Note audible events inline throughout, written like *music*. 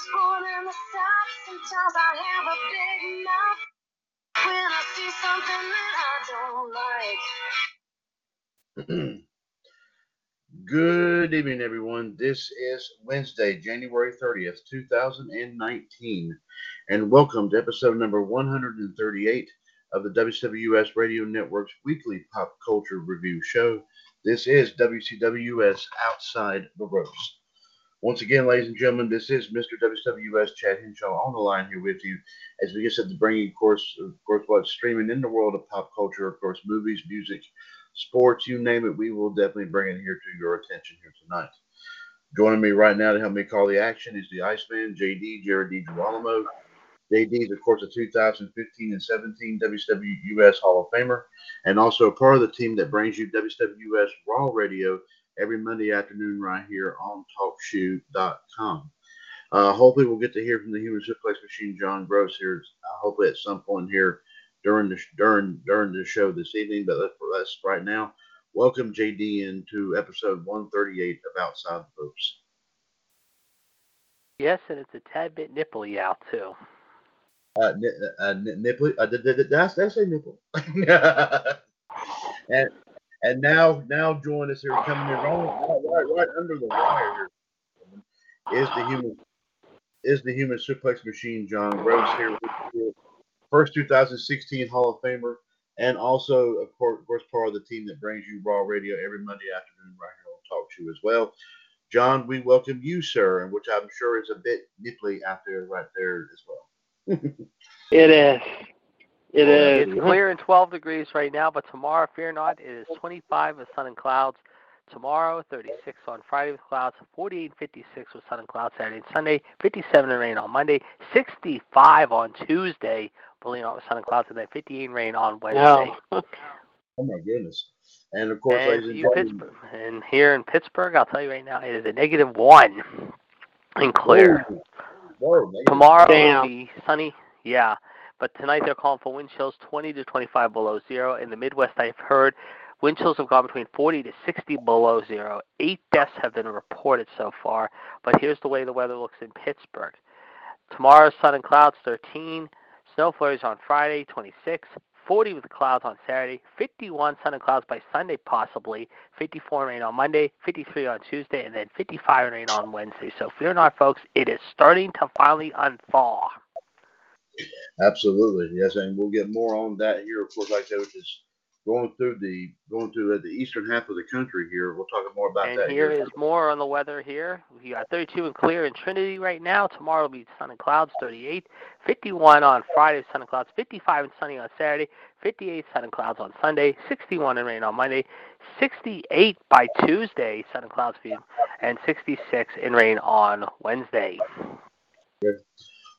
Was born in the South. Sometimes I have a big mouth when I see something that I don't like. *clears throat* Good evening, everyone. This is Wednesday, January 30th, 2019, and welcome to episode number 138 of the WCWUS Radio Network's weekly pop culture review show. This is WCWUS Outside the Ropes. Once again, ladies and gentlemen, this is Mr. WWS Chad Henshaw on the line here with you as we get set to bring you, of course, of course, what's streaming in the world of pop culture, of course, movies, music, sports, you name it, we will definitely bring it here to your attention here tonight. Joining me right now to help me call the action is the Iceman, JD, Jared DiGirolamo. JD is, of course, a 2015 and 17 WWS Hall of Famer, and also part of the team that brings you WWS Raw Radio every Monday afternoon right here on TalkShoe.com. Uh, hopefully, we'll get to hear from the Human Suplex Machine, John Gross, here. Uh, hopefully, at some point here during the during during the show this evening. But let's, let's right now welcome JD into episode 138 of Outside the Ropes. Yes, and it's a tad bit nipply out too. Uh, ni- uh, ni- nipple. Uh, did, did, did, I did I say nipple? *laughs* and and now now join us here, coming in right, right, right under the wire here, is the human is the human suplex machine, John Gross here. First 2016 Hall of Famer, and also of course, of course part of the team that brings you Raw Radio every Monday afternoon right here on TalkShoe as well. John, we welcome you, sir, and which I'm sure is a bit nipply out there right there as well. *laughs* It is. It is. It's clear and 12 degrees right now, but tomorrow, fear not, it is 25 with sun and clouds. Tomorrow, 36 on Friday with clouds, 48 and 56 with sun and clouds Saturday and Sunday, 57 and rain on Monday, 65 on Tuesday, believe it or not with sun and clouds, and then 58 and rain on Wednesday. No. *laughs* Oh my goodness! And of course, And, ladies and you Pittsburgh, and here in Pittsburgh, I'll tell you right now, it is a negative one and clear. Whoa, whoa. Tomorrow Damn. will be sunny, yeah. But tonight they're calling for wind chills 20 to 25 below zero. In the Midwest, I've heard wind chills have gone between 40 to 60 below zero. Eight deaths have been reported so far. But here's the way the weather looks in Pittsburgh. Tomorrow, sun and clouds 13. Snow flurries on Friday 26. 40 with clouds on Saturday. 51 sun and clouds by Sunday possibly. 54 rain on Monday. 53 on Tuesday, and then 55 rain on Wednesday. So fear not, folks. It is starting to finally unthaw. Absolutely, yes, and we'll get more on that here, of course, like I said, which is going through the going through the, the eastern half of the country here. We'll talk more about And that. here is more on the weather here. We got 32 and clear in Trinity right now. Tomorrow will be sun and clouds, 38. 51 on Friday, sun and clouds. 55 and sunny on Saturday. 58 sun and clouds on Sunday. 61 and rain on Monday. 68 by Tuesday, sun and clouds for you. And 66 in rain on Wednesday.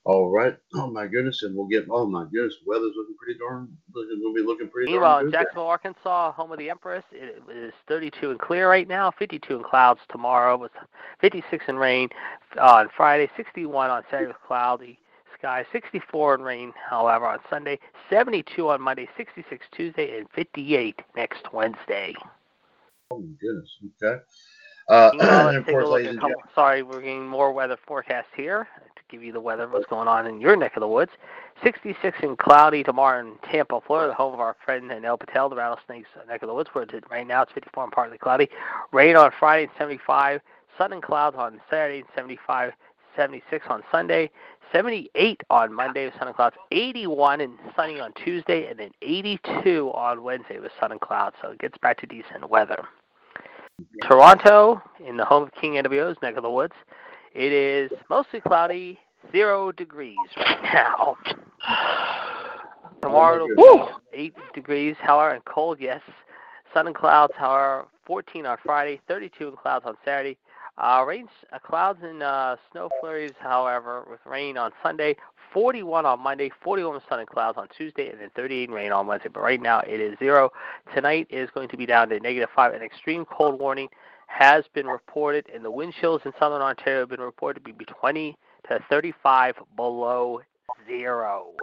All right. Oh my goodness, and we'll get. Oh my goodness, weather's looking pretty darn. Looking, we'll be looking pretty Meanwhile, darn in good. Jacksonville, Arkansas, home of the Empress, it is 32 and clear right now, 52 in clouds tomorrow with 56 in rain uh, on Friday, 61 on Saturday with cloudy skies, 64 in rain, however, on Sunday, 72 on Monday, 66 Tuesday, and 58 next Wednesday. Oh my goodness. Okay. Uh, *clears throat* and of course, ladies and couple, sorry, we're getting more weather forecast here give you the weather what's going on in your neck of the woods. 66 and cloudy tomorrow in Tampa, Florida, the home of our friend Nell Patel, the Rattlesnakes neck of the woods, where it, right now it's 54 and partly cloudy. Rain on Friday and 75, sun and clouds on Saturday and 75, 76 on Sunday, 78 on Monday with sun and clouds, 81 and sunny on Tuesday, and then 82 on Wednesday with sun and clouds. So it gets back to decent weather. Toronto, in the home of King NWO's neck of the woods, it is mostly cloudy, zero degrees right now. Tomorrow it'll be eight degrees, however, and cold, yes. Sun and clouds, however, 14 on Friday, 32 in clouds on Saturday. Uh, rain, uh, clouds and uh, snow flurries, however, with rain on Sunday, 41 on Monday, 41 with sun and clouds on Tuesday, and then 38 in rain on Wednesday. But right now it is zero. Tonight is going to be down to negative five. An extreme cold warning has been reported, and the wind chills in southern Ontario have been reported to be 20 to 35 below zero.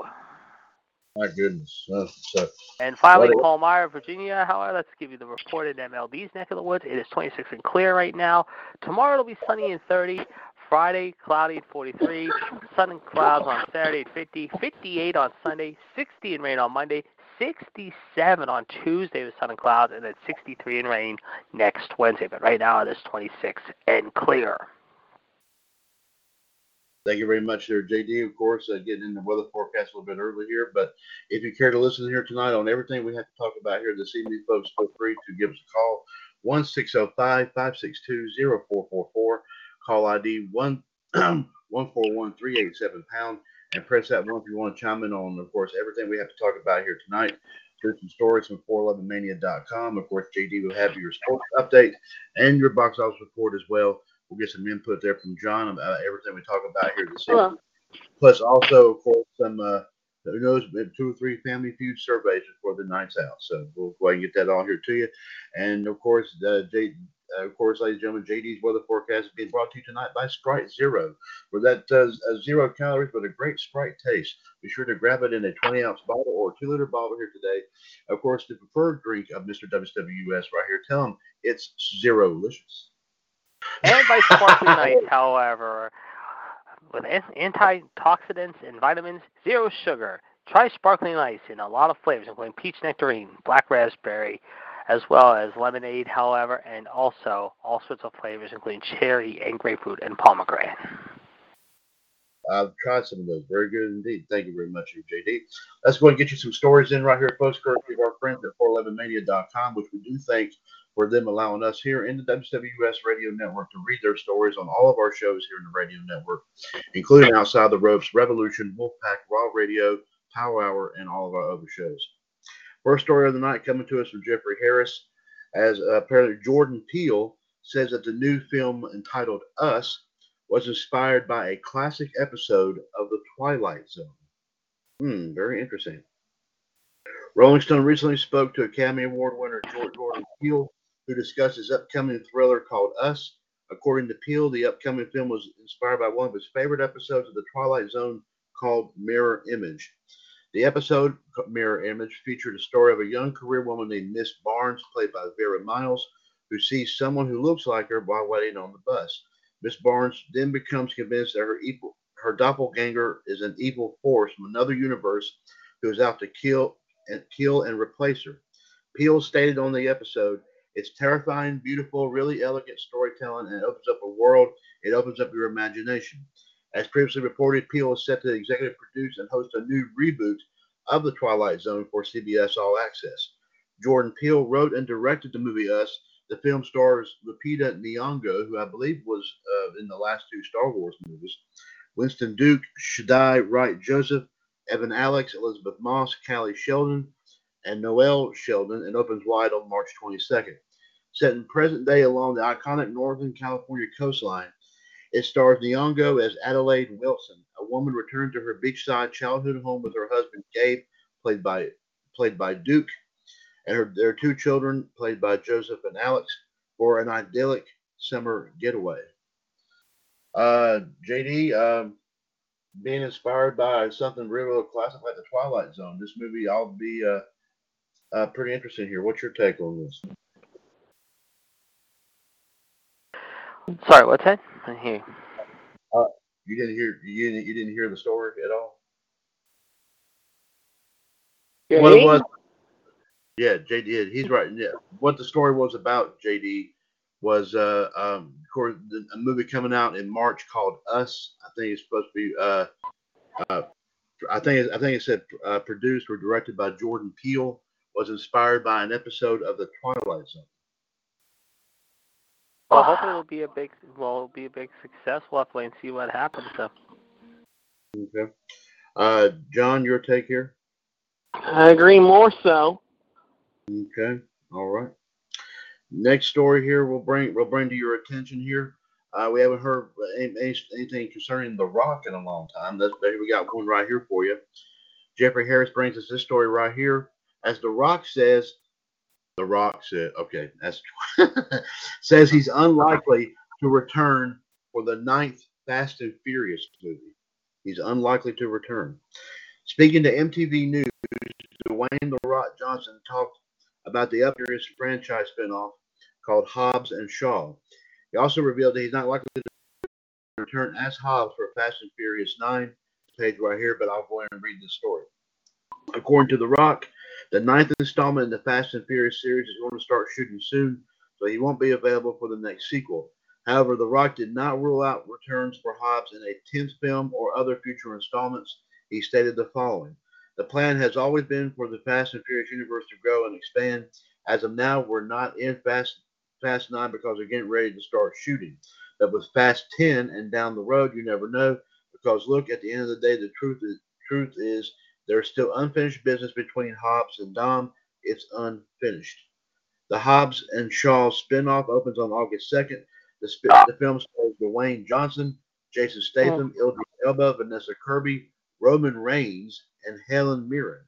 My goodness. Uh, And finally, What- Palmyra, Virginia. However, let's give you the reported MLB's neck of the woods. It is 26 and clear right now. Tomorrow it'll be sunny and 30. Friday, cloudy and 43. Sun and clouds on Saturday at 50. 58 on Sunday. 60 and rain on Monday. 67 on Tuesday with sun and clouds, and then 63 and rain next Wednesday. But right now it is 26 and clear. Thank you very much there, JD. Of course, uh, getting in the weather forecast a little bit early here, but if you care to listen here tonight on everything we have to talk about here this evening, folks, feel free to give us a call 1 605 562 0444. Call ID 1 *clears throat* 141387 pound and press that one if you want to chime in on, of course, everything we have to talk about here tonight. There's some stories from 411mania.com. Of course, JD will have your sports update and your box office report as well. We'll get some input there from John about everything we talk about here this evening. Plus, also, of course, some uh, who knows, maybe two or three family feud surveys before the nights out. So we'll go ahead and get that on here to you. And of course, uh, J, uh, of course, ladies and gentlemen, JD's weather forecast is being brought to you tonight by Sprite Zero, where that does uh, zero calories but a great Sprite taste. Be sure to grab it in a 20 ounce bottle or two liter bottle here today. Of course, the preferred drink of Mr. WWS right here. Tell him it's zero delicious. And by sparkling ice, *laughs* however, with antioxidants and vitamins, zero sugar. Try sparkling ice in a lot of flavors, including peach nectarine, black raspberry, as well as lemonade, however, and also all sorts of flavors, including cherry and grapefruit and pomegranate. I've tried some of those. Very good indeed. Thank you very much, JD. Let's go and get you some stories in right here, folks, courtesy of our friends at 411mania.com, which we do thank for them allowing us here in the WWS Radio Network to read their stories on all of our shows here in the radio network, including Outside the Ropes, Revolution, Wolfpack, Raw Radio, Power Hour, and all of our other shows. First story of the night coming to us from Jeffrey Harris, as uh, apparently Jordan Peele says that the new film entitled Us was inspired by a classic episode of The Twilight Zone. Hmm, very interesting. Rolling Stone recently spoke to Academy Award winner George Jordan Peele, who discussed his upcoming thriller called Us. According to Peele, the upcoming film was inspired by one of his favorite episodes of The Twilight Zone called Mirror Image. The episode, Mirror Image, featured a story of a young career woman named Miss Barnes, played by Vera Miles, who sees someone who looks like her while waiting on the bus. Miss Barnes then becomes convinced that her evil, her doppelganger is an evil force from another universe who is out to kill and kill and replace her. Peele stated on the episode, "It's terrifying, beautiful, really elegant storytelling, and it opens up a world. It opens up your imagination." As previously reported, Peele is set to executive produce and host a new reboot of The Twilight Zone for CBS All Access. Jordan Peele wrote and directed the movie Us. The film stars Lupita Nyong'o, who I believe was uh, in the last two Star Wars movies, Winston Duke, Shahadi Wright Joseph, Evan Alex, Elisabeth Moss, Cali Sheldon, and Noelle Sheldon, and opens wide on March 22nd. Set in present day along the iconic Northern California coastline, it stars Nyong'o as Adelaide Wilson, a woman returned to her beachside childhood home with her husband Gabe, played by played by Duke, and her, their two children, played by Joseph and Alex, for an idyllic summer getaway. Uh, JD, um, being inspired by something real real classic like the Twilight Zone, this movie I'll be uh, uh, pretty interested here. What's your take on this? Sorry, what's that? I didn't hear. you. You didn't hear you didn't, you didn't hear the story at all? What it was? Yeah, JD, he's right. Yeah, what the story was about, JD, was uh, um, of course, a movie coming out in March called Us. I think it's supposed to be. Uh, uh, I think it- I think it said uh, produced or directed by Jordan Peele. Was inspired by an episode of The Twilight Zone. Well, hopefully it'll be a big, well, it'll be a big success. We'll have to wait and see what happens. So. Okay. Uh, John, your take here. I agree more so. Okay. All right. Next story here we'll bring we'll bring to your attention here. Uh, we haven't heard any, any- anything concerning The Rock in a long time. That's, we got one right here for you. Jeffrey Harris brings us this story right here. As The Rock says, The Rock said, okay, that's *laughs* says he's unlikely to return for the ninth Fast and Furious movie. He's unlikely to return. Speaking to MTV News, Dwayne The Rock Johnson talked about the Upstairs franchise spinoff called Hobbs and Shaw. He also revealed that he's not likely to return as Hobbs for Fast and Furious 9. Page right here, but I'll go ahead and read the story. According to The Rock, the ninth installment in the Fast and Furious series is going to start shooting soon, so he won't be available for the next sequel. However, The Rock did not rule out returns for Hobbs in a 10th film or other future installments. He stated the following The plan has always been for the Fast and Furious universe to grow and expand. As of now, we're not in Fast Fast 9 because we're getting ready to start shooting. But with Fast 10 and down the road, you never know. Because look, at the end of the day, the truth is truth is there's still unfinished business between Hobbs and Dom. It's unfinished. The Hobbs and Shaw spinoff opens on August 2nd. The, sp- the film stars Dwayne Johnson, Jason Statham, oh. Idris Elba, Vanessa Kirby, Roman Reigns, and Helen Mirren.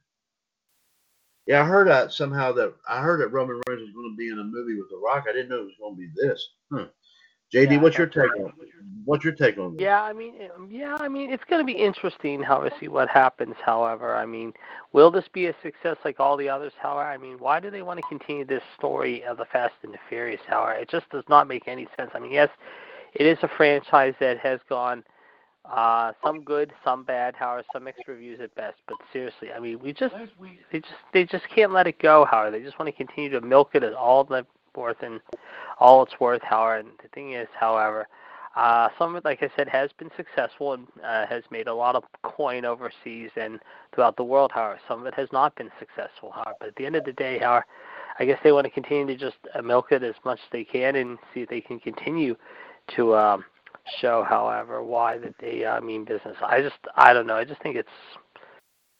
Yeah, I heard that somehow that I heard that Roman Reigns was going to be in a movie with The Rock. I didn't know it was going to be this. Huh. JD, Yeah, what's your take on What's your take on this? Yeah, I mean, um, yeah, I mean, it's going to be interesting, how to see what happens. However, I mean, will this be a success like all the others? However, I mean, why do they want to continue this story of the Fast and the Furious? However, it just does not make any sense. I mean, yes, it is a franchise that has gone uh, some good, some bad. However, some mixed reviews at best. But seriously, I mean, we just they just they just can't let it go. However, they just want to continue to milk it at all the worth and all it's worth. However, and the thing is, however. Uh, some of it, like I said, has been successful and uh, has made a lot of coin overseas and throughout the world. However, some of it has not been successful. However, but at the end of the day, however, I guess they want to continue to just uh, milk it as much as they can and see if they can continue to um, show, however, why that they uh, mean business. I just, I don't know. I just think it's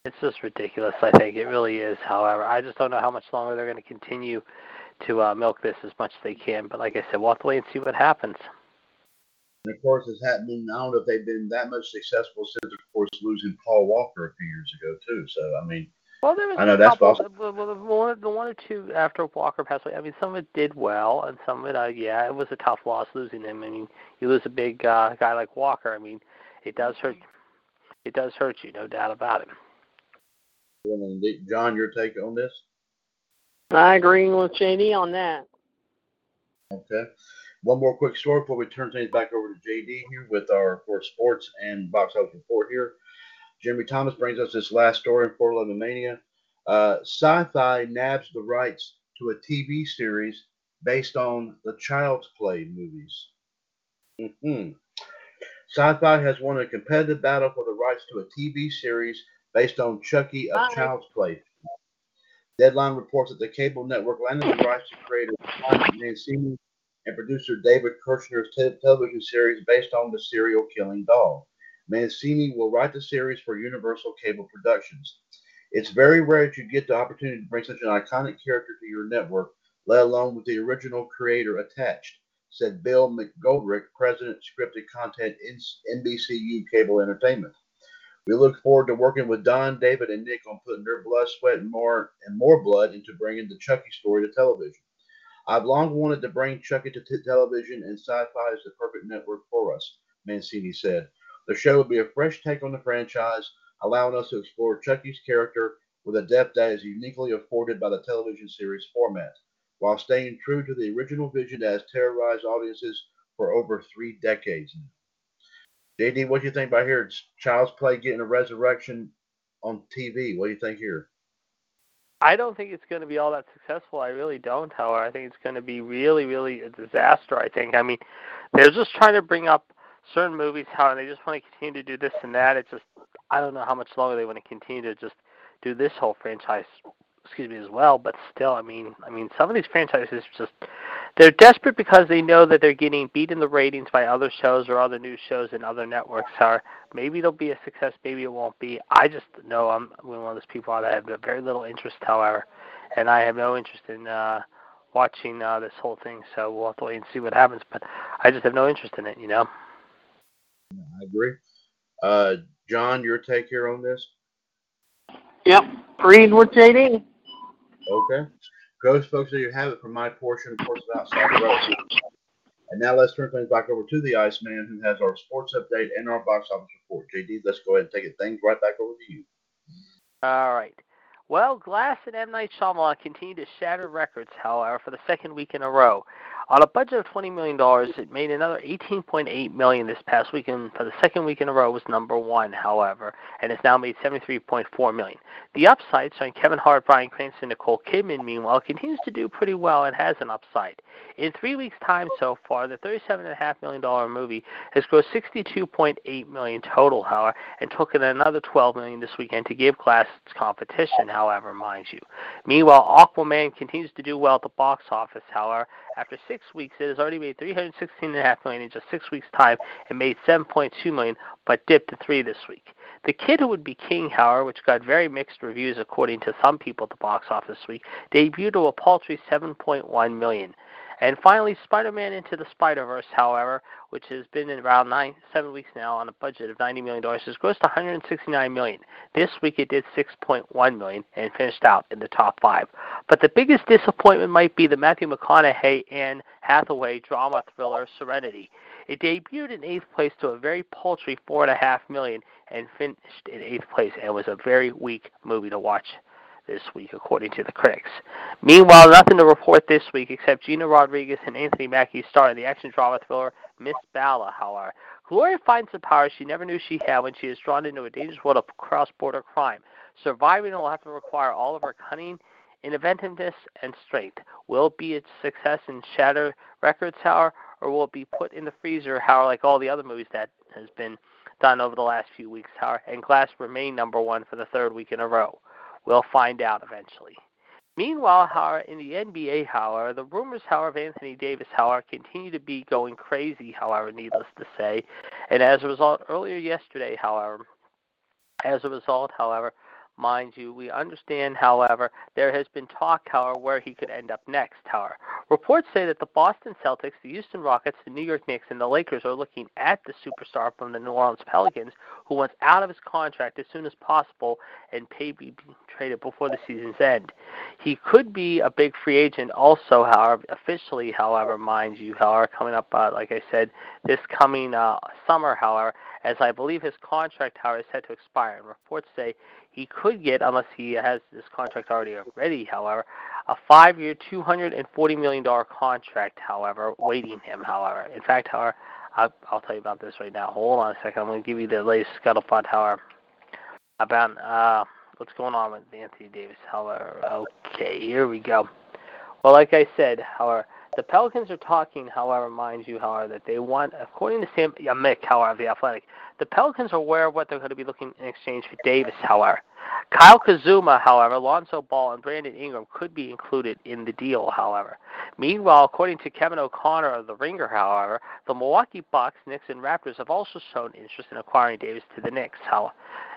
it's just ridiculous. I think it really is. However, I just don't know how much longer they're going to continue to uh, milk this as much as they can. But like I said, we'll have to wait and see what happens. And of course, it's happening. I don't know if they've been that much successful since, of course, losing Paul Walker a few years ago too. So I mean, Well, there was I know that's the, the, the one, the one or two after Walker passed away. I mean, some of it did well, and some of it, uh, yeah, it was a tough loss losing him. I mean, you lose a big uh, guy like Walker. I mean, it does hurt. It does hurt you, no doubt about it. John, your take on this? I agree with JD on that. Okay. One more quick story before we turn things back over to JD here with our, course, sports and box office report here. Jeremy Thomas brings us this last story in 411mania. Uh, Syfy nabs the rights to a TV series based on the Child's Play movies. hmm Syfy has won a competitive battle for the rights to a TV series based on Chucky of Bye. Child's Play. Deadline reports that the cable network landed the rights to creator Don Mancini and producer David Kirshner's te- television series based on the serial killing doll. Mancini will write the series for Universal Cable Productions. It's very rare that you get the opportunity to bring such an iconic character to your network, let alone with the original creator attached, said Bill McGoldrick, president scripted content in NBCU Cable Entertainment. We look forward to working with Don, David, and Nick on putting their blood, sweat, and more and more blood into bringing the Chucky story to television. I've long wanted to bring Chucky to t- television, and Syfy is the perfect network for us, Mancini said. The show will be a fresh take on the franchise, allowing us to explore Chucky's character with a depth that is uniquely afforded by the television series format, while staying true to the original vision that has terrorized audiences for over three decades now. JD, what do you think about here? It's Child's Play getting a resurrection on TV. What do you think here? I don't think it's going to be all that successful. I really don't. However, I think it's going to be really, really a disaster. I think. I mean, they're just trying to bring up certain movies, how they just want to continue to do this and that. It's just I don't know how much longer they want to continue to just do this whole franchise. Excuse me as well, but still, I mean, I mean, some of these franchises just they're desperate because they know that they're getting beat in the ratings by other shows or other news shows and other networks. Are maybe it'll be a success, maybe it won't be. I just know I'm one of those people that have very little interest, however, and I have no interest in uh, watching uh, this whole thing. So we'll have to wait and see what happens. But I just have no interest in it, you know. I agree. Uh, John, your take here on this? Yep. Agreed with JD. Okay. Gross folks, there you have it from my portion, of course, outside the. And now let's turn things back over to the Iceman, who has our sports update and our box office report. JD, let's go ahead and take it things right back over to you. All right. Well, Glass and M. Night Shyamalan continue to shatter records, however, for the second week in a row. On a budget of $20 million, it made another 18.8 million this past weekend. For the second week in a row, was number one, however, and it's now made 73.4 million. The upside, starring Kevin Hart, Bryan Cranston, Nicole Kidman, meanwhile, continues to do pretty well and has an upside. In three weeks' time so far, the $37.5 million movie has grossed 62.8 million total, however, and took in another 12 million this weekend to give Glass its competition, however, mind you. Meanwhile, Aquaman continues to do well at the box office, however. After six weeks, it has already made 316.5 million in just six weeks' time and made 7.2 million, but dipped to three this week. The Kid Who Would Be King, however, which got very mixed reviews according to some people at the box office this week, debuted to a paltry $7.1 million. And finally, Spider-Man Into the Spider-Verse, however, which has been in around nine, seven weeks now on a budget of $90 million, has grossed 169 million. This week it did 6.1 million and finished out in the top five. But the biggest disappointment might be the Matthew McConaughey and Hathaway drama thriller Serenity. It debuted in eighth place to a very paltry four and a half million and finished in eighth place and was a very weak movie to watch this week, according to the critics. Meanwhile, nothing to report this week except Gina Rodriguez and Anthony Mackie star in the action drama thriller Miss Bala, however. Gloria finds the power she never knew she had when she is drawn into a dangerous world of cross border crime. Surviving will have to require all of her cunning, inventiveness, and strength. Will it be a success and shatter records, however, or will it be put in the freezer, however, like all the other movies that has been done over the last few weeks, however, and Glass remain number one for the third week in a row? We'll find out eventually. Meanwhile, however, in the NBA, however, the rumors, however, of Anthony Davis, however, continue to be going crazy, however, needless to say. And as a result, earlier yesterday, however, as a result, however, mind you, we understand, however, there has been talk, however, where he could end up next, however. Reports say that the Boston Celtics, the Houston Rockets, the New York Knicks, and the Lakers are looking at the superstar from the New Orleans Pelicans, who wants out of his contract as soon as possible and pay be traded before the season's end. He could be a big free agent also, however, officially, however, mind you, however, coming up, uh, like I said, this coming uh, summer, however, as I believe his contract, however, is set to expire. And reports say he could get, unless he has this contract already ready, however, a five-year, $240 million contract, however, waiting him, however. In fact, however, I'll, I'll tell you about this right now. Hold on a second. I'm going to give you the latest scuttlebutt, however, about uh, what's going on with Anthony Davis, however. Okay, here we go. Well, like I said, however, the Pelicans are talking, however, mind you, however, that they want, according to Sam uh, Amick, however, of the Athletic, the Pelicans are aware of what they're going to be looking in exchange for Davis, however. Kyle Kuzma, however, Lonzo Ball, and Brandon Ingram could be included in the deal, however. Meanwhile, according to Kevin O'Connor of The Ringer, however, the Milwaukee Bucks, Knicks, and Raptors have also shown interest in acquiring Davis to the Knicks, however.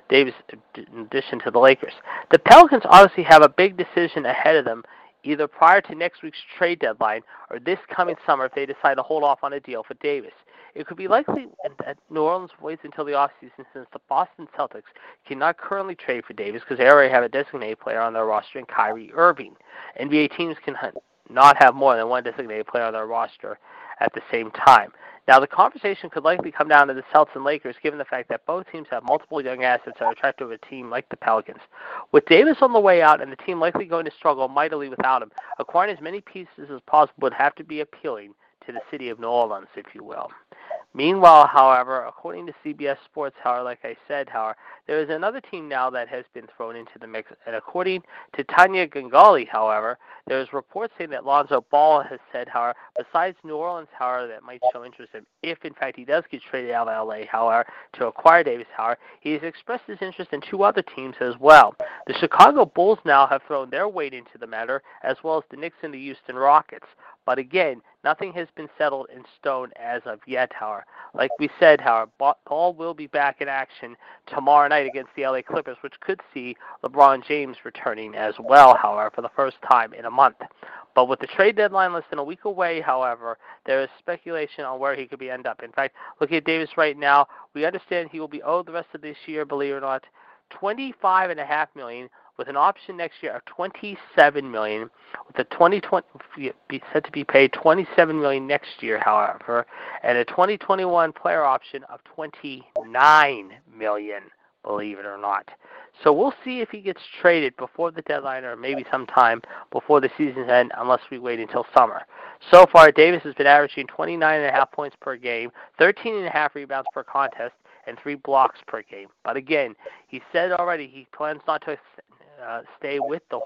Davis, in addition to the Lakers. The Pelicans obviously have a big decision ahead of them either prior to next week's trade deadline or this coming summer if they decide to hold off on a deal for Davis. It could be likely that New Orleans waits until the offseason since the Boston Celtics cannot currently trade for Davis because they already have a designated player on their roster in Kyrie Irving. NBA teams can not have more than one designated player on their roster at the same time. Now, the conversation could likely come down to the Celtics and Lakers, given the fact that both teams have multiple young assets that are attractive to a team like the Pelicans. With Davis on the way out and the team likely going to struggle mightily without him, acquiring as many pieces as possible would have to be appealing to the city of New Orleans, if you will. Meanwhile, however, according to CBS Sports, however, like I said, however, there is another team now that has been thrown into the mix. And according to Tania Ganguli, however, there's reports saying that Lonzo Ball has said, however, besides New Orleans, however, that might show interest in if, in fact, he does get traded out of LA, however, to acquire Davis, however, he has expressed his interest in two other teams as well. The Chicago Bulls now have thrown their weight into the matter, as well as the Knicks and the Houston Rockets. But again, nothing has been settled in stone as of yet, however. Like we said, however, Paul will be back in action tomorrow night against the LA Clippers, which could see LeBron James returning as well, however, for the first time in a month. But with the trade deadline less than a week away, however, there is speculation on where he could be end up. In fact, looking at Davis right now, we understand he will be owed the rest of this year, believe it or not, twenty-five and a half million with an option next year of 27 million, with a 2020 be said to be paid 27 million next year, however, and a 2021 player option of 29 million. Believe it or not. So we'll see if he gets traded before the deadline or maybe sometime before the season's end, unless we wait until summer. So far, Davis has been averaging 29.5 points per game, 13.5 rebounds per contest, and three blocks per game. But again, he said already he plans not to uh, stay with the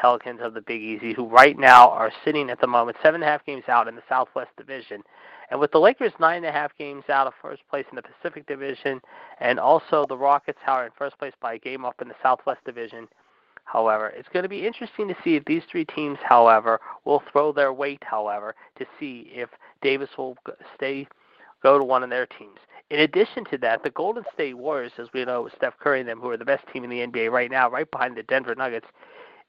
Pelicans of the Big Easy, who right now are sitting at the moment seven and a half games out in the Southwest Division. And with the Lakers nine and a half games out of first place in the Pacific Division, and also the Rockets are in first place by a game up in the Southwest Division. However, it's going to be interesting to see if these three teams, however, will throw their weight, however, to see if Davis will stay go to one of their teams. In addition to that, the Golden State Warriors, as we know, with Steph Curry and them, who are the best team in the NBA right now, right behind the Denver Nuggets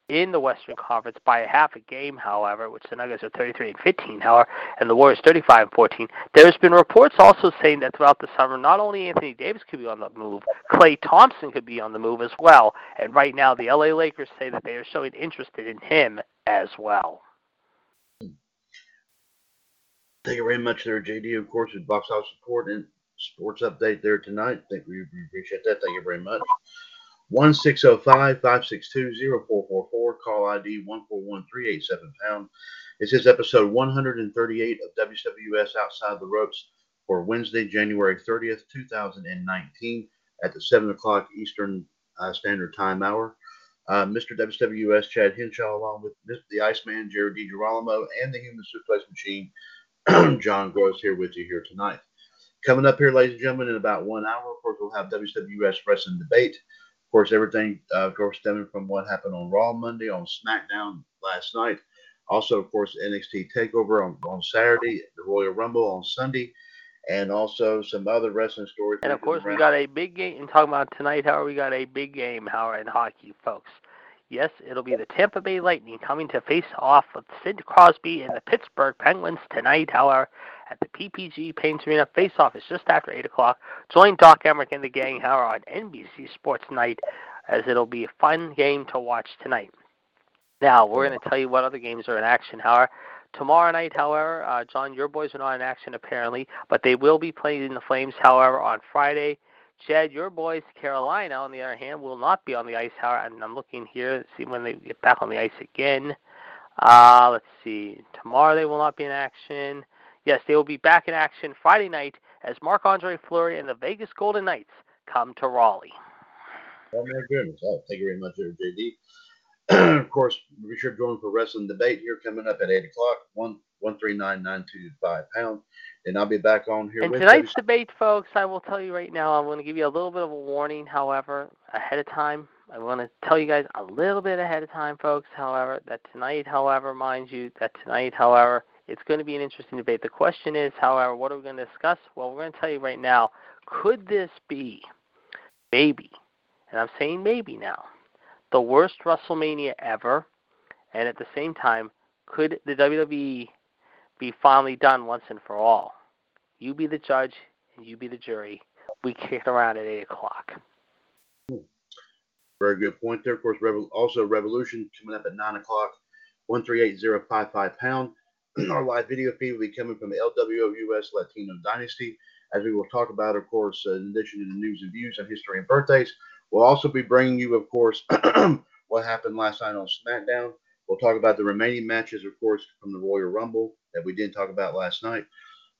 in the Western Conference by a half a game, however, which the Nuggets are 33 and 15, however, and the Warriors 35 and 14. There's been reports also saying that throughout the summer, not only Anthony Davis could be on the move, Klay Thompson could be on the move as well. And right now, the LA Lakers say that they are showing interest in him as well. Thank you very much there, JD, of course, with box house support and sports update there tonight. Thank we, we appreciate that. Thank you very much. 1605-562-0444, call ID 141387 pound. This is episode 138 of WWS Outside the Ropes for Wednesday, January 30th, 2019 at the 7 o'clock Eastern uh, Standard Time hour. Uh, Mr. WWS Chad Henshaw, along with the Iceman Jared DiGirolamo and the Human Suplex Machine *clears throat* John Gross here with you here tonight. Coming up here, ladies and gentlemen, in about one hour, of course, we'll have WWS Wrestling Debate. Of course, everything, uh, of course, stemming from what happened on Raw Monday, on SmackDown last night. Also, of course, NXT TakeOver on, on Saturday, the Royal Rumble on Sunday, and also some other wrestling stories. And of course, we got a big game. And talking about tonight, Howard, we got a big game, Howard, in hockey, folks. Yes, it'll be the Tampa Bay Lightning coming to face off with Sid Crosby and the Pittsburgh Penguins tonight, however, at the PPG Paints Arena. Face-off is just after 8 o'clock. Join Doc Emrick and the gang, however, on NBC Sports Night, as it'll be a fun game to watch tonight. Now, we're going to tell you what other games are in action, however. Tomorrow night, however, uh, John, your boys are not in action apparently, but they will be playing in the Flames, however, on Friday Chad, your boys, Carolina, on the other hand, will not be on the ice. However, and I'm looking here see when they get back on the ice again. Uh, let's see. Tomorrow they will not be in action. Yes, they will be back in action Friday night as Marc Andre Fleury and the Vegas Golden Knights come to Raleigh. Oh my goodness! Oh, thank you very much, there, JD. *clears throat* of course, be sure to join for wrestling debate here coming up at eight o'clock. One one three nine nine two five pound and I'll be back on here. And tonight's debate, folks, I will tell you right now, I'm going to give you a little bit of a warning, however, ahead of time. I want to tell you guys a little bit ahead of time, folks, however, that tonight, however, mind you, that tonight, however, it's going to be an interesting debate. The question is, however, what are we going to discuss? Well, we're going to tell you right now, could this be, maybe, and I'm saying maybe now, the worst WrestleMania ever? And at the same time, could the WWE be finally done once and for all. You be the judge and you be the jury. We kick around at 8 o'clock. Very good point there. Of course, also Revolution coming up at 9 o'clock, 138055 pound. *clears throat* Our live video feed will be coming from the LWOUS Latino Dynasty, as we will talk about, of course, uh, in addition to the news and views on history and birthdays. We'll also be bringing you, of course, *clears throat* what happened last night on SmackDown. We'll talk about the remaining matches, of course, from the Royal Rumble that we didn't talk about last night.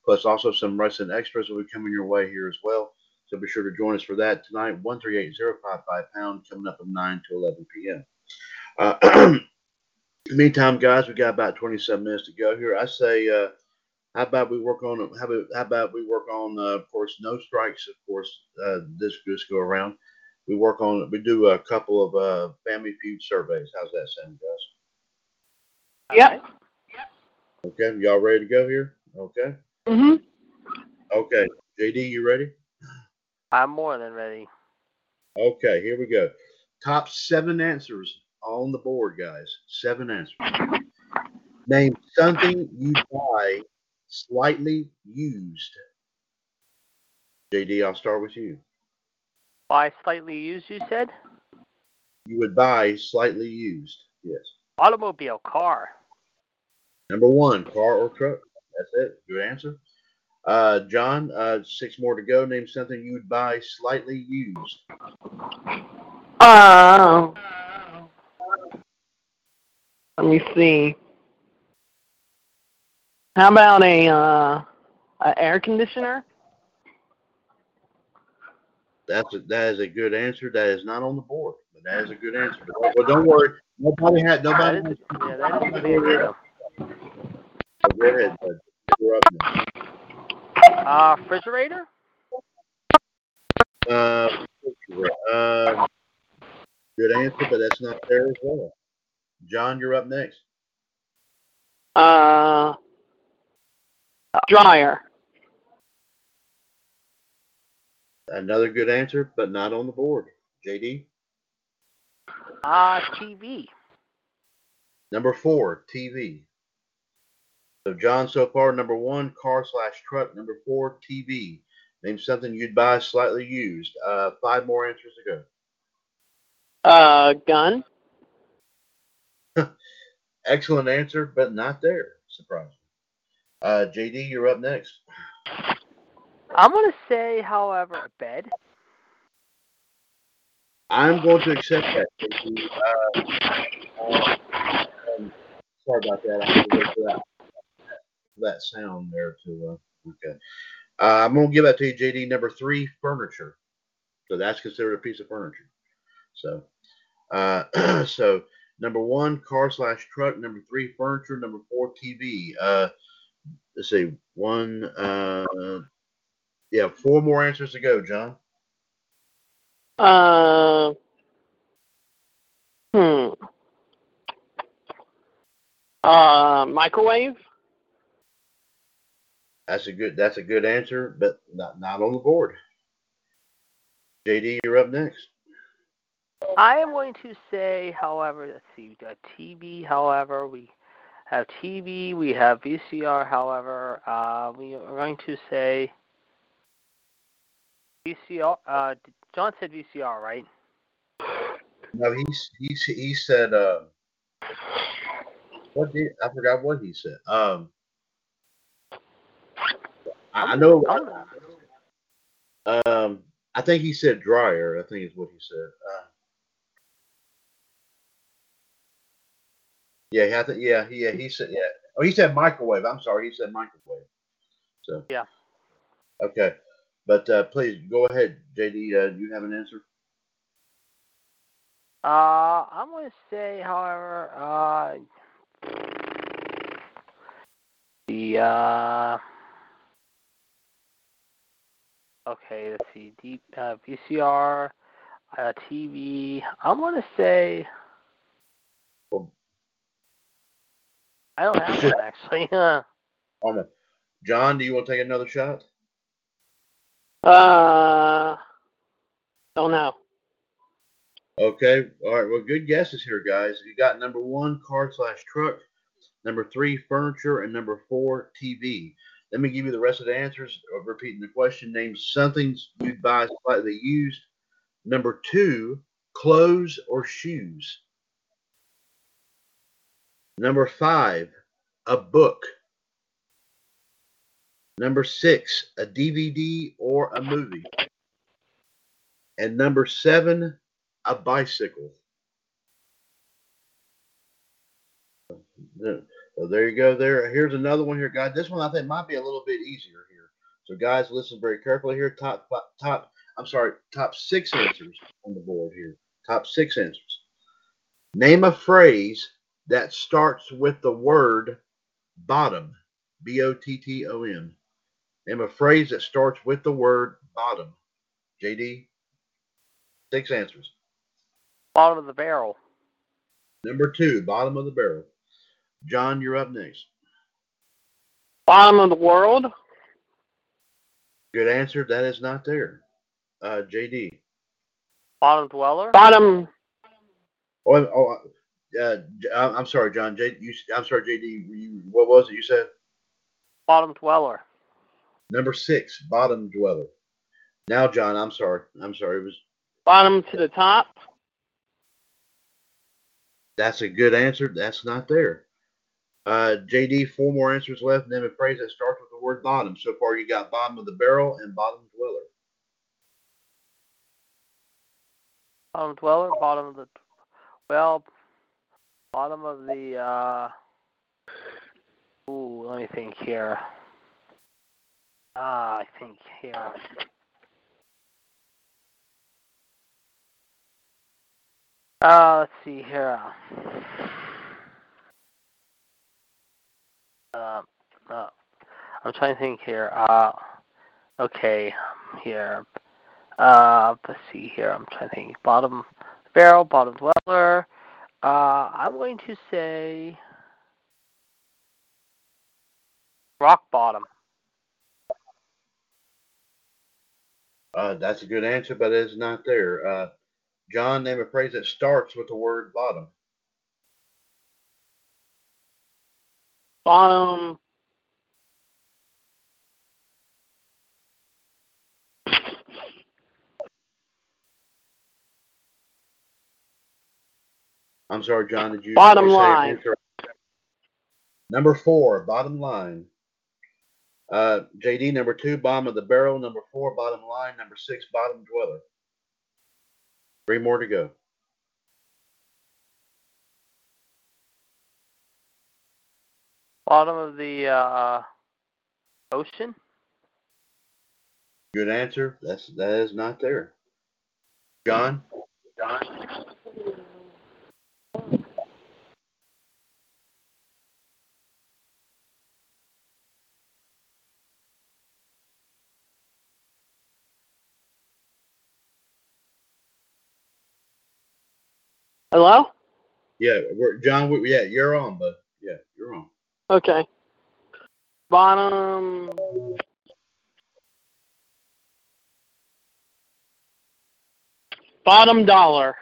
Plus also some wrestling extras will be coming your way here as well. So be sure to join us for that tonight, 138055 pound, coming up from 9 to 11 p.m. Uh, *clears throat* meantime, guys, we got about 27 minutes to go here. I say, uh, how about we work on how about, how about we work on, uh, of course, no strikes, of course, uh, this this go around. We work on we do a couple of uh, family feud surveys. How's that sound, guys? Yep. Okay, y'all ready to go here? Okay. Mhm. Okay, JD, you ready? I'm more than ready. Okay, here we go. Top seven answers on the board, guys. Seven answers. Name something you buy slightly used. JD, I'll start with you. Buy slightly used, you said? You would buy slightly used. Yes. Automobile, car. Number one, car or truck. That's it. Good answer. Uh, John, uh, six more to go. Name something you would buy slightly used. Uh, let me see. How about a uh, a air conditioner? That's a, that is a good answer. That is not on the board, but that is a good answer. Well, well, don't worry. Nobody had nobody. Had, yeah, that is a good go ahead. Bud. You're up now. Uh, refrigerator? Uh, uh, good answer, but that's not there as well. John, you're up next. Uh, dryer. Another good answer, but not on the board. JD, Uh, TV. number four, TV. So John, so far, number one, car slash truck. Number four, TV. Name something you'd buy slightly used. Uh, five more answers to go. Uh, gun. *laughs* Excellent answer, but not there. Surprising. Uh, JD, you're up next. I'm going to say, however, a bed. I'm going to accept that. JD. Uh, uh, um, sorry about that. I have to wait for that, sound there to. Uh, okay. Uh, I'm to give that to you, JD. Number three, furniture. So that's considered a piece of furniture. So, uh, *clears throat* so number one, car slash truck. Number three, furniture. Number four, TV. Uh, let's see, one. Uh, yeah, four more answers to go, John. Uh, hmm. Uh, microwave. That's a good. That's a good answer, but not not on the board. JD, you're up next. I am going to say, however, let's see, we got TV, however, we have TV, we have VCR, however, uh, we are going to say VCR. Uh, John said VCR, right? No, he's he's he said. Uh, what did I forgot what he said? Um, I, I know. Um, I think he said dryer. I think is what he said. Uh, yeah, I think yeah, he, yeah, he said yeah. Oh, he said microwave. I'm sorry, he said microwave. So Yeah. Okay, but uh, please go ahead, JD. Uh, do you have an answer? Uh, I'm going to say, however, uh, the uh, okay, let's see, deep uh, VCR, uh, TV. I'm going to say. I don't have one *laughs* actually. Uh, John, do you want to take another shot? Uh, don't know. Okay. All right. Well, good guesses here, guys. You got number one, car slash truck. Number three, furniture. And number four, TV. Let me give you the rest of the answers. Repeating the question. Name something you'd buy slightly used. Number two, clothes or shoes. Number five, a book. Number six, a DVD or a movie. And number seven, a bicycle. So there you go. There. Here's another one here, guys. This one I think might be a little bit easier here. So guys, listen very carefully here. Top top. I'm sorry. Top six answers on the board here. Top six answers. Name a phrase that starts with the word bottom. B O T T O M. Name a phrase that starts with the word bottom. JD. Six answers. Bottom of the barrel. Number two, bottom of the barrel. John, you're up next. Bottom of the world. Good answer. That is not there. Uh, JD. Bottom dweller. Bottom. Oh, oh uh, J- I'm I'm sorry, John. J, you, I'm sorry, JD. You, what was it you said? Bottom dweller. Number six, bottom dweller. Now, John, I'm sorry. I'm sorry. It was. Bottom to the top. That's a good answer. That's not there. Uh, JD, four more answers left. Name a phrase that starts with the word bottom. So far, you got bottom of the barrel and bottom dweller. Bottom dweller. Bottom of the. Well. Bottom of the. uh Ooh, let me think here. Ah, I think here. Uh, let's see here. Uh, uh, I'm trying to think here. Uh, okay, here. Uh, let's see here. I'm trying to think. Bottom barrel, bottom dweller. Uh, I'm going to say rock bottom. Uh, that's a good answer, but it is not there. Uh, John, name a phrase that starts with the word bottom. Bottom. I'm sorry, John. Did you Bottom did you say your line. Number four, bottom line. Uh, JD, number two, bottom of the barrel. Number four, bottom line. Number six, bottom dweller. Three more to go. Bottom of the uh, ocean. Good answer. That's that is not there. John, John. Hello? yeah, we're, John, we, yeah, you're on, but yeah, you're on. Okay. Bottom. Bottom dollar.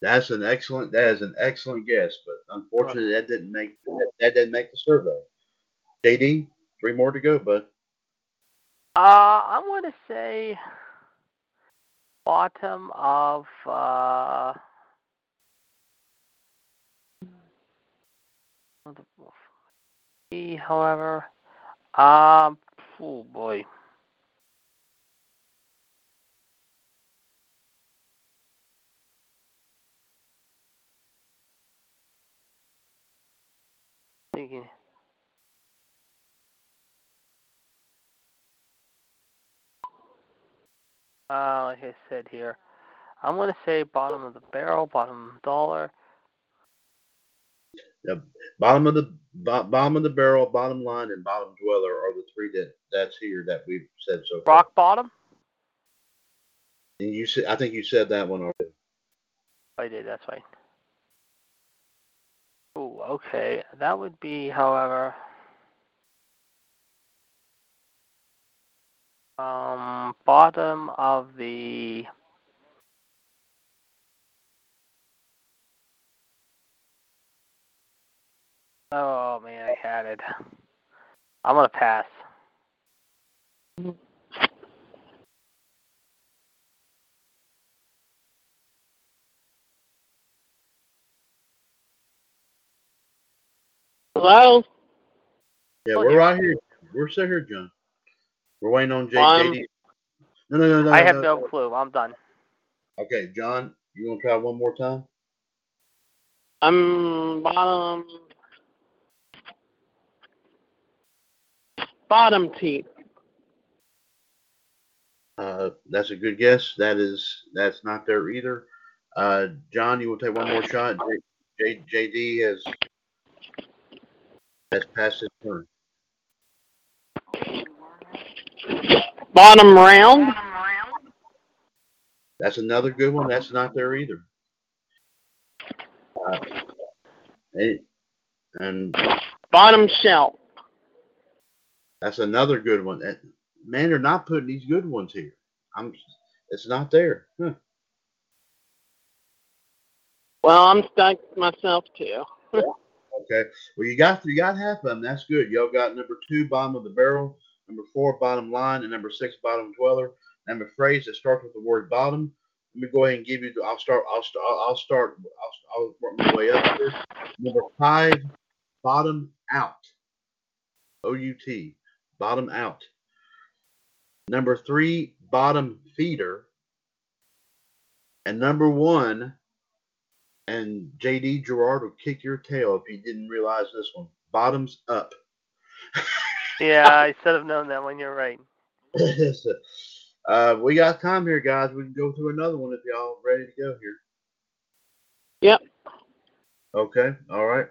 That's an excellent. That is an excellent guess, but unfortunately, that didn't make that, that didn't make the survey. JD, three more to go, bud. Uh, I'm going to say bottom of uh, however, um, oh boy. Thinking. Uh, like I said here, I'm gonna say bottom of the barrel, bottom dollar. Bottom of the bottom of the barrel, bottom line, and bottom dweller are the three that that's here that we've said so far. Rock bottom? And you said, I think you said that one already. I did, that's right. Ooh, okay. That would be, however, um, bottom of the Oh man, I had it. I'm gonna pass. Hello? Yeah, we're right here. We're still here, John. We're waiting on J- Um, JD. No, no, no, no. I have no. no clue. I'm done. Okay, John, you want to try one more time? I'm bottom bottom teeth. Uh, that's a good guess. That is that's not there either. Uh, John, you will take one more shot. J, J, JD has has passed his turn. Bottom round. That's another good one. That's not there either. Uh, and, and Bottom shelf. That's another good one. That- Man, they're not putting these good ones here. I'm. It's not there. Huh. Well, I'm stuck myself too. *laughs* Okay. Well, you got you got half of them. That's good. Y'all got number two, bottom of the barrel. Number four, bottom line, and number six, bottom dweller. And a phrase that starts with the word bottom. Let me go ahead and give you. I'll start. I'll start. I'll start. I'll, I'll work my way up here. Number five, bottom out. O U T. Bottom out. Number three, bottom feeder. And number one, and JD Gerard will kick your tail if you didn't realize this one. Bottoms up. *laughs* Yeah, I should have known that one. You're right. *laughs* uh, we got time here, guys. We can go through another one if y'all ready to go here. Yep. Okay. All right.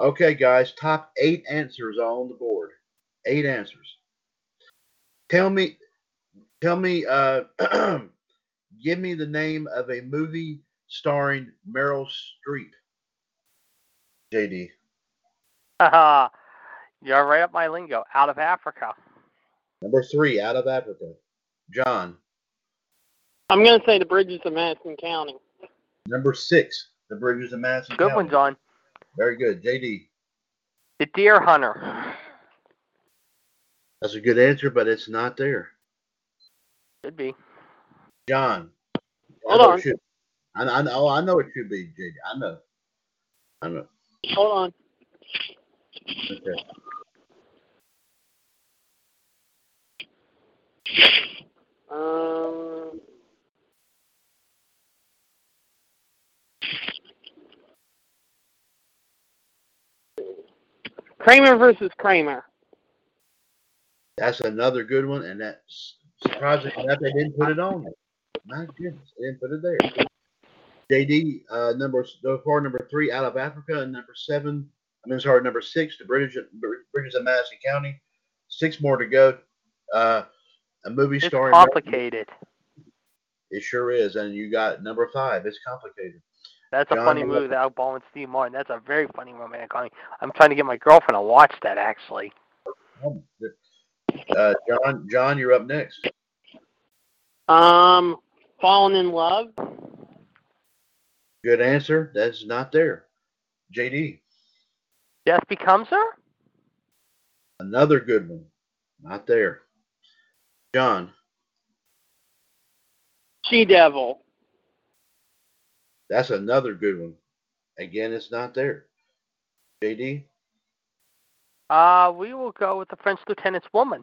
Okay, guys. Top eight answers are on the board. Eight answers. Tell me. Tell me. Uh, *clears throat* give me the name of a movie starring Meryl Streep. JD. Haha. You're right up my lingo. Out of Africa. Number three, out of Africa. John. I'm gonna say the bridges of Madison County. Number six, The Bridges of Madison Good County. one, John. Very good. JD. The Deer Hunter. That's a good answer, but it's not there. Could be. John. I Hold know on. should- I, I know. I know it should be JD. I know. I know. Hold on. Okay. Um, Kramer versus Kramer. That's another good one, and that's surprising enough they didn't put it on. My goodness, they didn't put it there. JD, uh, number far number three out of Africa, and number seven. I mean, sorry, number six, the British Bridges of Madison County. Six more to go. Uh, a movie It's starring. complicated. It sure is, and you got number five. It's complicated. That's a funny movie, the Alec Baldwin, Steve Martin. That's a very funny romantic comedy. I'm trying to get my girlfriend to watch that actually. Uh, John, John, you're up next. Um, Fallen in Love. Good answer. That's not there. JD, Death Becomes Her? another good one. Not there. John, She Devil. that's another good one. Again, it's not there. JD, Uh, we will go with the French Lieutenant's Woman.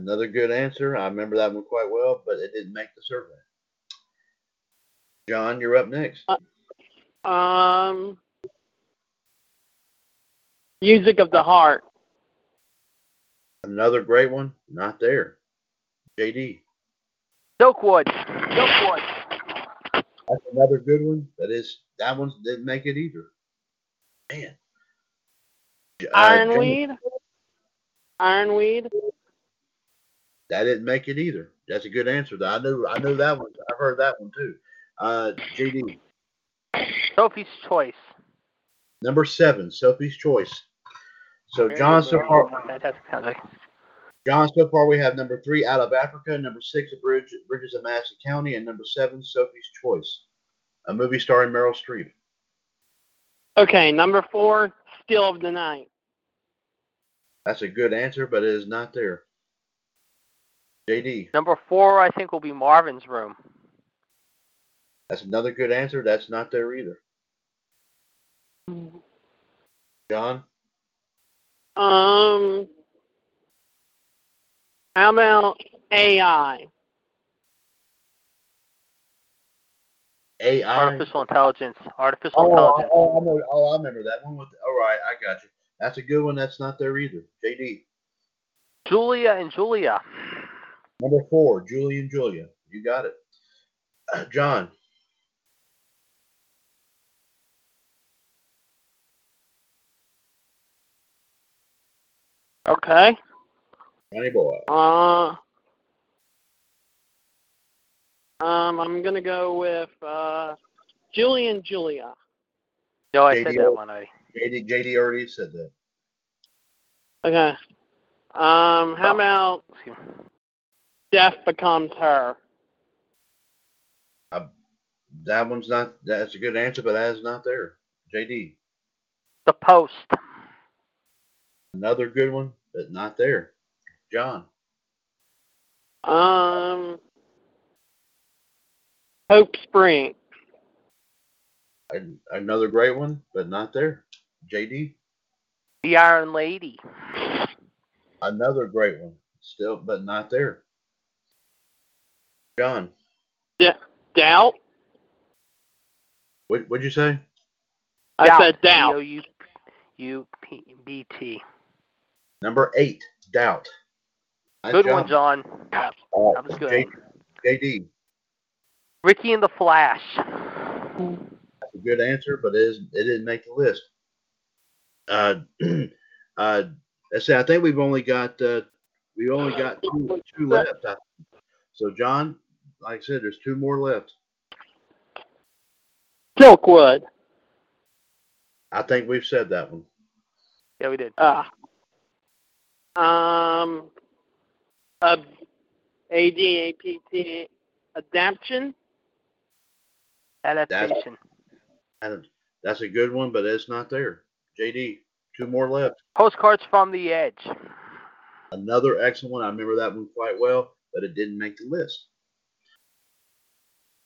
another good answer. I remember that one quite well, but it didn't make the survey. John, you're up next. Um, Music of the Heart. Another great one. Not there. JD, Silkwood. Silkwood. that's another good one. That is that one didn't make it either. Man. Uh, John- Ironweed. Ironweed. That didn't make it either. That's a good answer. I knew I knew that one. I've heard that one too. Uh, JD, Sophie's Choice. number seven, Sophie's Choice. So Very John, good so far, Fantastic soundtrack. John, so far we have number three, Out of Africa, number six, The Bridge, Bridges of Madison County, and number seven, Sophie's Choice, a movie starring Meryl Streep. Okay, number four, Still of the Night. That's a good answer, but it is not there. JD, Number four, I think, will be Marvin's Room. that's another good answer. That's not there either. John, Um, how about AI? AI. Artificial Intelligence. Artificial Oh, Intelligence. oh, I know. Oh, I remember that one. With all right, I got you. That's a good one. That's not there either. JD. Julia and Julia. Number four, Julie and Julia. You got it. Uh, *clears throat* John. Okay. Johnny boy. Uh, um, I'm gonna go with uh, Julie and Julia. No, I said that one already. JD, JD already said that. Okay. Um, how about. Death becomes her? That one's not. That's a good answer, but that is not there. JD. The Post. Another good one, but not there. John. Um, Hope Spring. Another great one, but not there. JD. The Iron Lady. Another great one, still, but not there. John. Yeah. Doubt. What what'd you say? I said doubt. D-O-U- U-P-B-T. Number eight, doubt. Nice Good job. one, John. Yeah, Uh, that was good. J- JD. Ricky and the Flash. That's a good answer, but it, is, it didn't make the list. Uh, *clears throat* uh, let's see. I think we've only got uh, we only got two, two left. So John, like I said, there's two more left. Silkwood. I think we've said that one. Yeah, we did. Ah. Um, uh, ADAPT adaptation. Adaptation. And that's a good one, but it's not there. JD, two more left. Postcards from the Edge. Another excellent one. I remember that one quite well, but it didn't make the list.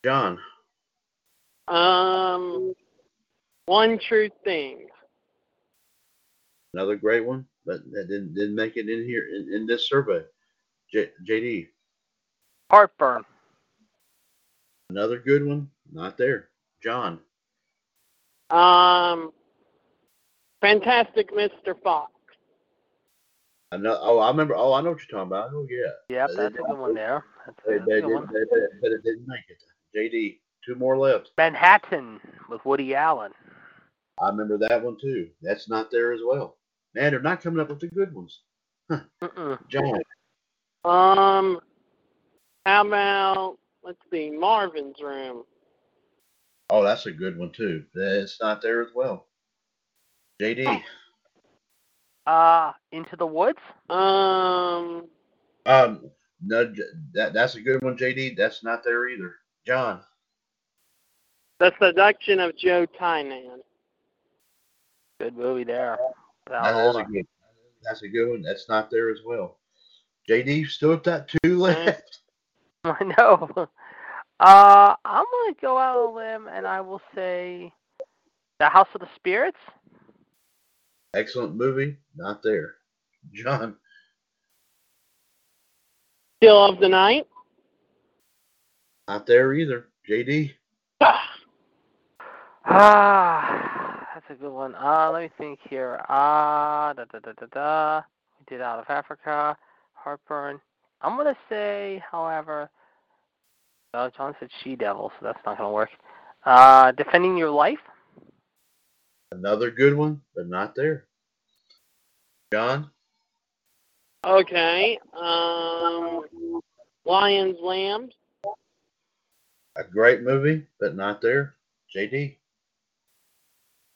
John, Um, one true thing. another great one, but that didn't didn't make it in here in, in this survey. J, JD, Heartburn. another good one, not there. John, Um, Fantastic Mr. Fox. another. Oh, I remember. Oh, I know what you're talking about. Oh yeah, Yep, Uh, that's a good one there. That's a, they, that's they a good did, one. they, they, but it didn't make it. JD, two more left. Manhattan with Woody Allen. I remember that one too. That's not there as well. Man, they're not coming up with the good ones. Mm-mm. John, Um, how about let's see, Marvin's Room. oh, that's a good one too. It's not there as well. JD, Uh, Into the Woods. Um, um, no, that that's a good one. JD, that's not there either. John, The Seduction of Joe Tynan. Good movie there. That is a good. That's a good one. That's not there as well. JD, still got two left. *laughs* *laughs* I know. Uh, I'm gonna go out on a limb and I will say, The House of the Spirits. Excellent movie, not there. John, Still of the Night. not there either. JD, *sighs* Ah, that's a good one. Uh, let me think here. Ah, da da da da da. We did Out of Africa, Heartburn. I'm gonna say, however, oh, John said She Devil, so that's not gonna work. Uh, Defending Your Life. Another good one, but not there. John, Okay. Um, Lions Lambs. a great movie, but not there. JD,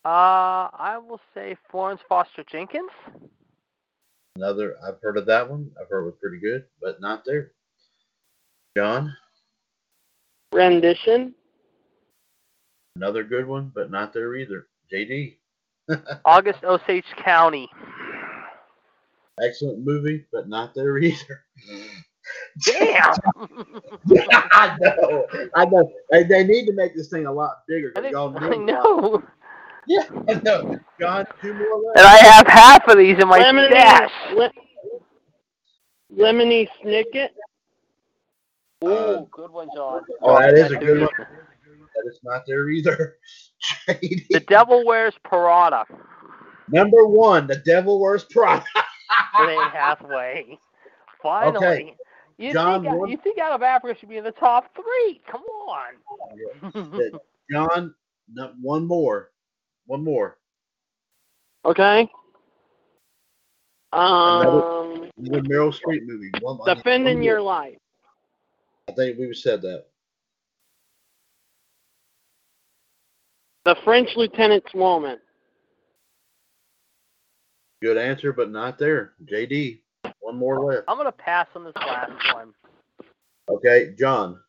Uh, I will say Florence Foster Jenkins. another. I've heard of that one. I've heard it was pretty good, but not there. John, Rendition. another good one, but not there either. JD, *laughs* August Osage County. excellent movie, but not there either. *laughs* Damn. *laughs* I know, I know. They, they need to make this thing a lot bigger. I, 'cause think, y'all I know. Yeah, I know. John, two more left. And I have half of these in my Lemony, stash. Le- Lemony Snicket. Ooh, Uh, good one, John. Oh, that is a good one. That is not there either. *laughs* The Devil Wears Parada. Number one, the Devil Wears Prada. It ain't halfway. Finally. Okay. You John, think one- you think out of Africa should be in the top three? Come on. *laughs* John, no, one more. One more. Okay. Um, The Meryl Streep movie. One, defending one your life. I think we've said that. The French lieutenant's woman. Good answer, but not there. JD, one more left. I'm gonna pass on this last one. Okay, John.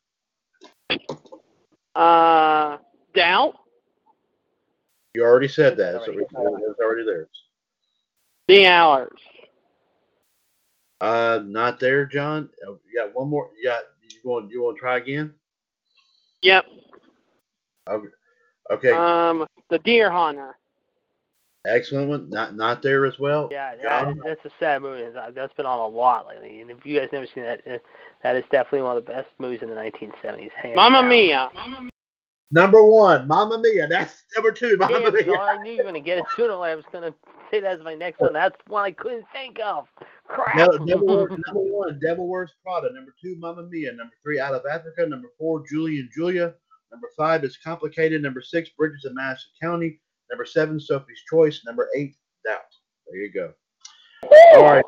Uh, doubt. You already said that, so it's it's already there. The hours. Uh, not there, John. Oh, You got one more. You got. You want? You want to try again? Yep. Okay. Okay. Um, the deer hunter. Excellent one. Not not there as well. Yeah, John? that, that's a sad movie. That's been on a lot lately. And if you guys never seen that, uh, that is definitely one of the best movies in the 1970s. hands Mamma down. Mia. Number one, Mamma Mia. That's number two, Mamma Damn, Mia. John, I knew you were gonna get it sooner. or later. I was gonna say that as my next one. That's one I couldn't think of. Crap. Devil, Devil Wears- number one, Devil Wears Prada. Number two, Mamma Mia. Number three, Out of Africa. Number four, Julie and Julia. Number five is Complicated. Number six, Bridges of Madison County. Number seven, Sophie's Choice. Number eight, Doubt. There you go. All right.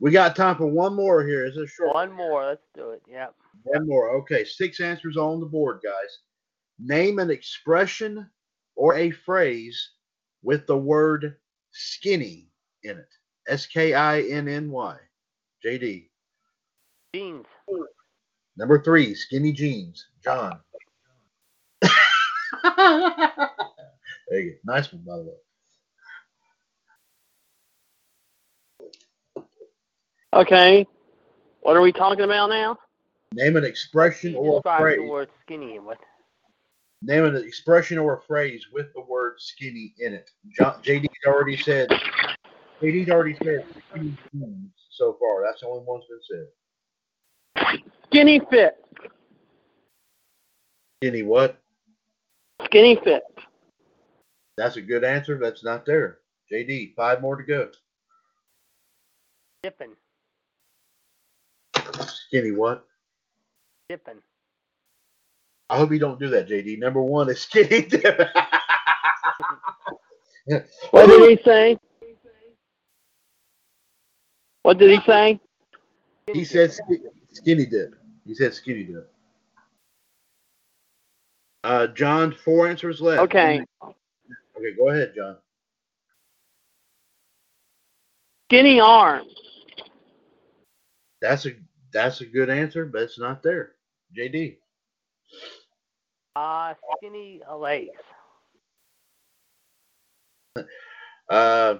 We got time for one more here. Is it short? One more. Let's do it. Yep. One more. Okay, six answers on the board, guys. Name an expression or a phrase with the word skinny in it. S K I N N Y. JD. Jeans. Number three, skinny jeans. John. *laughs* there you go. Nice one, by the way. Okay. What are we talking about now? Name an expression or a phrase. the word skinny what? Name an expression or a phrase with the word skinny in it. John, JD's already said. JD's already said skinny jeans so far. That's the only one's been said. Skinny fit. Skinny what? Skinny fit. That's a good answer. That's not there. JD, five more to go. Dipping. Skinny what? Dipping. I hope you don't do that, JD. Number one is *laughs* skinny dip. *laughs* What did he say? What did he say? he said skinny dip. He said skinny dip. Uh, John, four answers left. Okay. Okay, go ahead, John. Skinny arms. That's a that's a good answer, but it's not there. JD. Uh, skinny legs. Uh,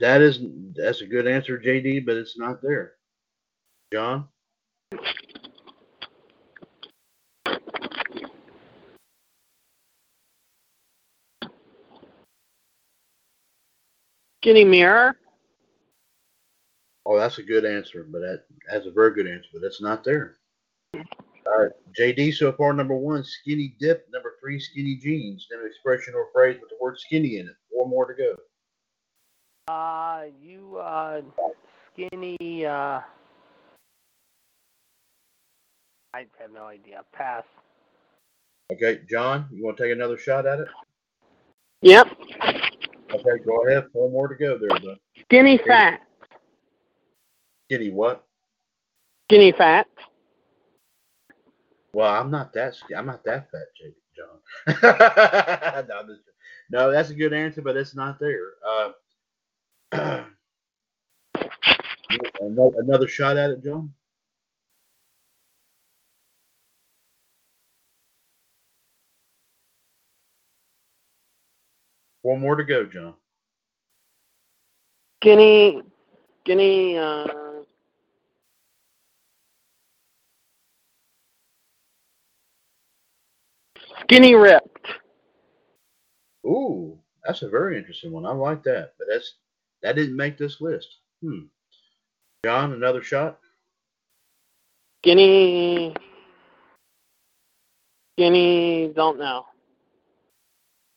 that is that's a good answer, JD, but it's not there. John. Skinny mirror. Oh, that's a good answer, but that that's a very good answer, but that's not there. All right, JD so far number one, skinny dip. Number three, skinny jeans. Name an expression or phrase with the word skinny in it. Four more to go. Uh, you uh, skinny. Uh, I have no idea. Pass. Okay, John, you want to take another shot at it? Yep. Okay, go ahead. Four more to go there, bud. Skinny fat. Skinny what? Skinny fat. Well, I'm not that. I'm not that fat, JD, John. *laughs* no, no, that's a good answer, but it's not there. Uh, *clears throat* another, another shot at it, John. One more to go, John. Skinny. Skinny. Uh, skinny ripped. Ooh, that's a very interesting one. I like that, but that's that didn't make this list. Hmm. John, another shot. Skinny. Skinny. Don't know.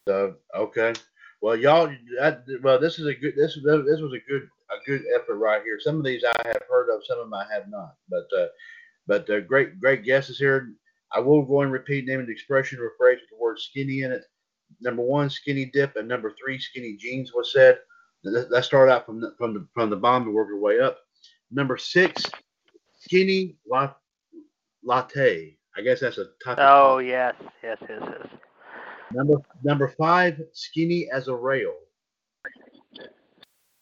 So okay. Well, y'all, that, well, this is a good. This this was a good a good effort right here. Some of these I have heard of, some of them I have not. But uh, but uh, great great guesses here. I will go and repeat name and expression or phrase with the word skinny in it. Number one, skinny dip, and number three, skinny jeans was said. Let's start out from the, from the from the bottom and work our way up. Number six, skinny latte. I guess that's a type of Oh coffee. yes, yes, yes, yes. Number number five, skinny as a rail.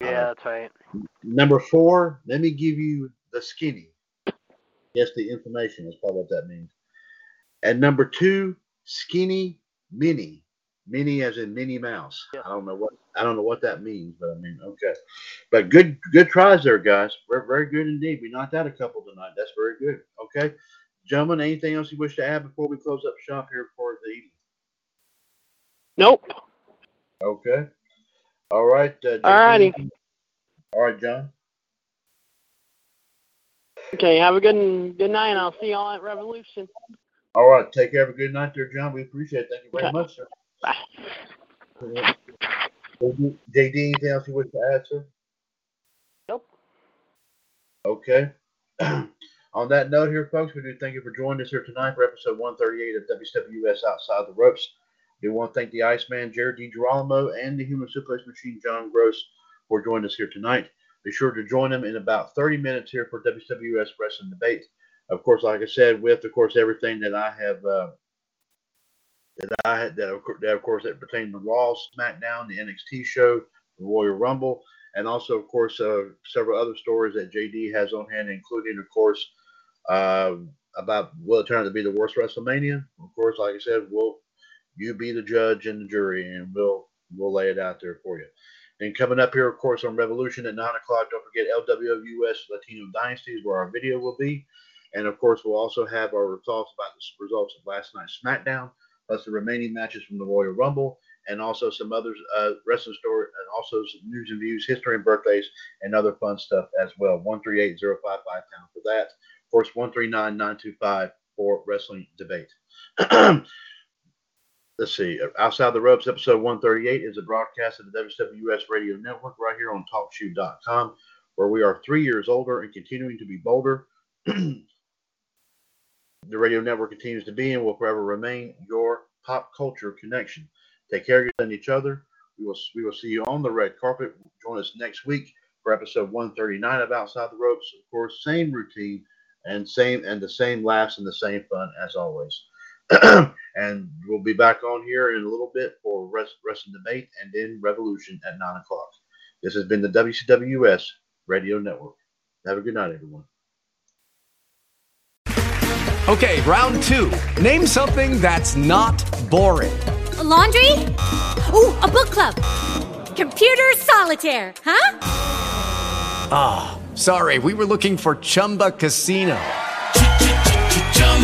Yeah, uh, that's right. Number four, let me give you the skinny. Yes, the information is probably what that means. And number two, skinny mini. Mini as in Minnie Mouse. Yeah. I don't know what I don't know what that means, but I mean okay. But good good tries there, guys. Very very good indeed. We knocked out a couple tonight. That's very good. Okay. Gentlemen, anything else you wish to add before we close up shop here for the evening? Nope. Okay. All right. Uh, JD. Alrighty. All right, John. Okay, have a good good night, and I'll see y'all at Revolution. All right. Take care. Have a good night there, John. We appreciate it. Thank you very Okay. much, sir. Bye. JD, JD, anything else you wish to add, sir? Nope. Okay. *clears throat* On that note here, folks, we do thank you for joining us here tonight for episode 138 of WCWUS Outside the Ropes. We want to thank the Iceman, Jared DiGirolamo, and the Human Suplex Machine, John Gross, for joining us here tonight. Be sure to join them in about 30 minutes here for WCWUS Wrestling Debate. Of course, like I said, with, of course, everything that I have uh, that I had that of, that of course that pertain to Raw, SmackDown, the NXT show, the Royal Rumble, and also of course uh, several other stories that JD has on hand, including of course uh, about will it turn out to be the worst WrestleMania. Of course, like I said, we'll you be the judge and the jury, and we'll we'll lay it out there for you. And coming up here, of course, on Revolution at nine o'clock. Don't forget WCWUS Latino Dynasties, where our video will be, and of course, we'll also have our results about the results of last night's SmackDown plus the remaining matches from the Royal Rumble, and also some other uh, wrestling story, and also some news and views, history and birthdays, and other fun stuff as well. One three eight zero five five pound for that. Of course, one three nine nine two five for wrestling debate. *clears throat* Let's see. Outside the Ropes, episode 138 is a broadcast of the WCWUS Radio Network right here on TalkShoe.com, where we are three years older and continuing to be bolder. *clears throat* the radio network continues to be and will forever remain your pop culture connection. Take care of each other. We will we will see you on the red carpet. Join us next week for episode 139 of Outside the Ropes. Of course, same routine and same and the same laughs and the same fun as always. *clears throat* and we'll be back on here in a little bit for rest, rest and debate and then revolution at nine o'clock. This has been the WCWUS Radio Network. Have a good night, everyone. Okay, round two. Name something that's not boring. A laundry? Ooh, a book club. Computer solitaire, huh? Ah, sorry, we were looking for Chumba Casino.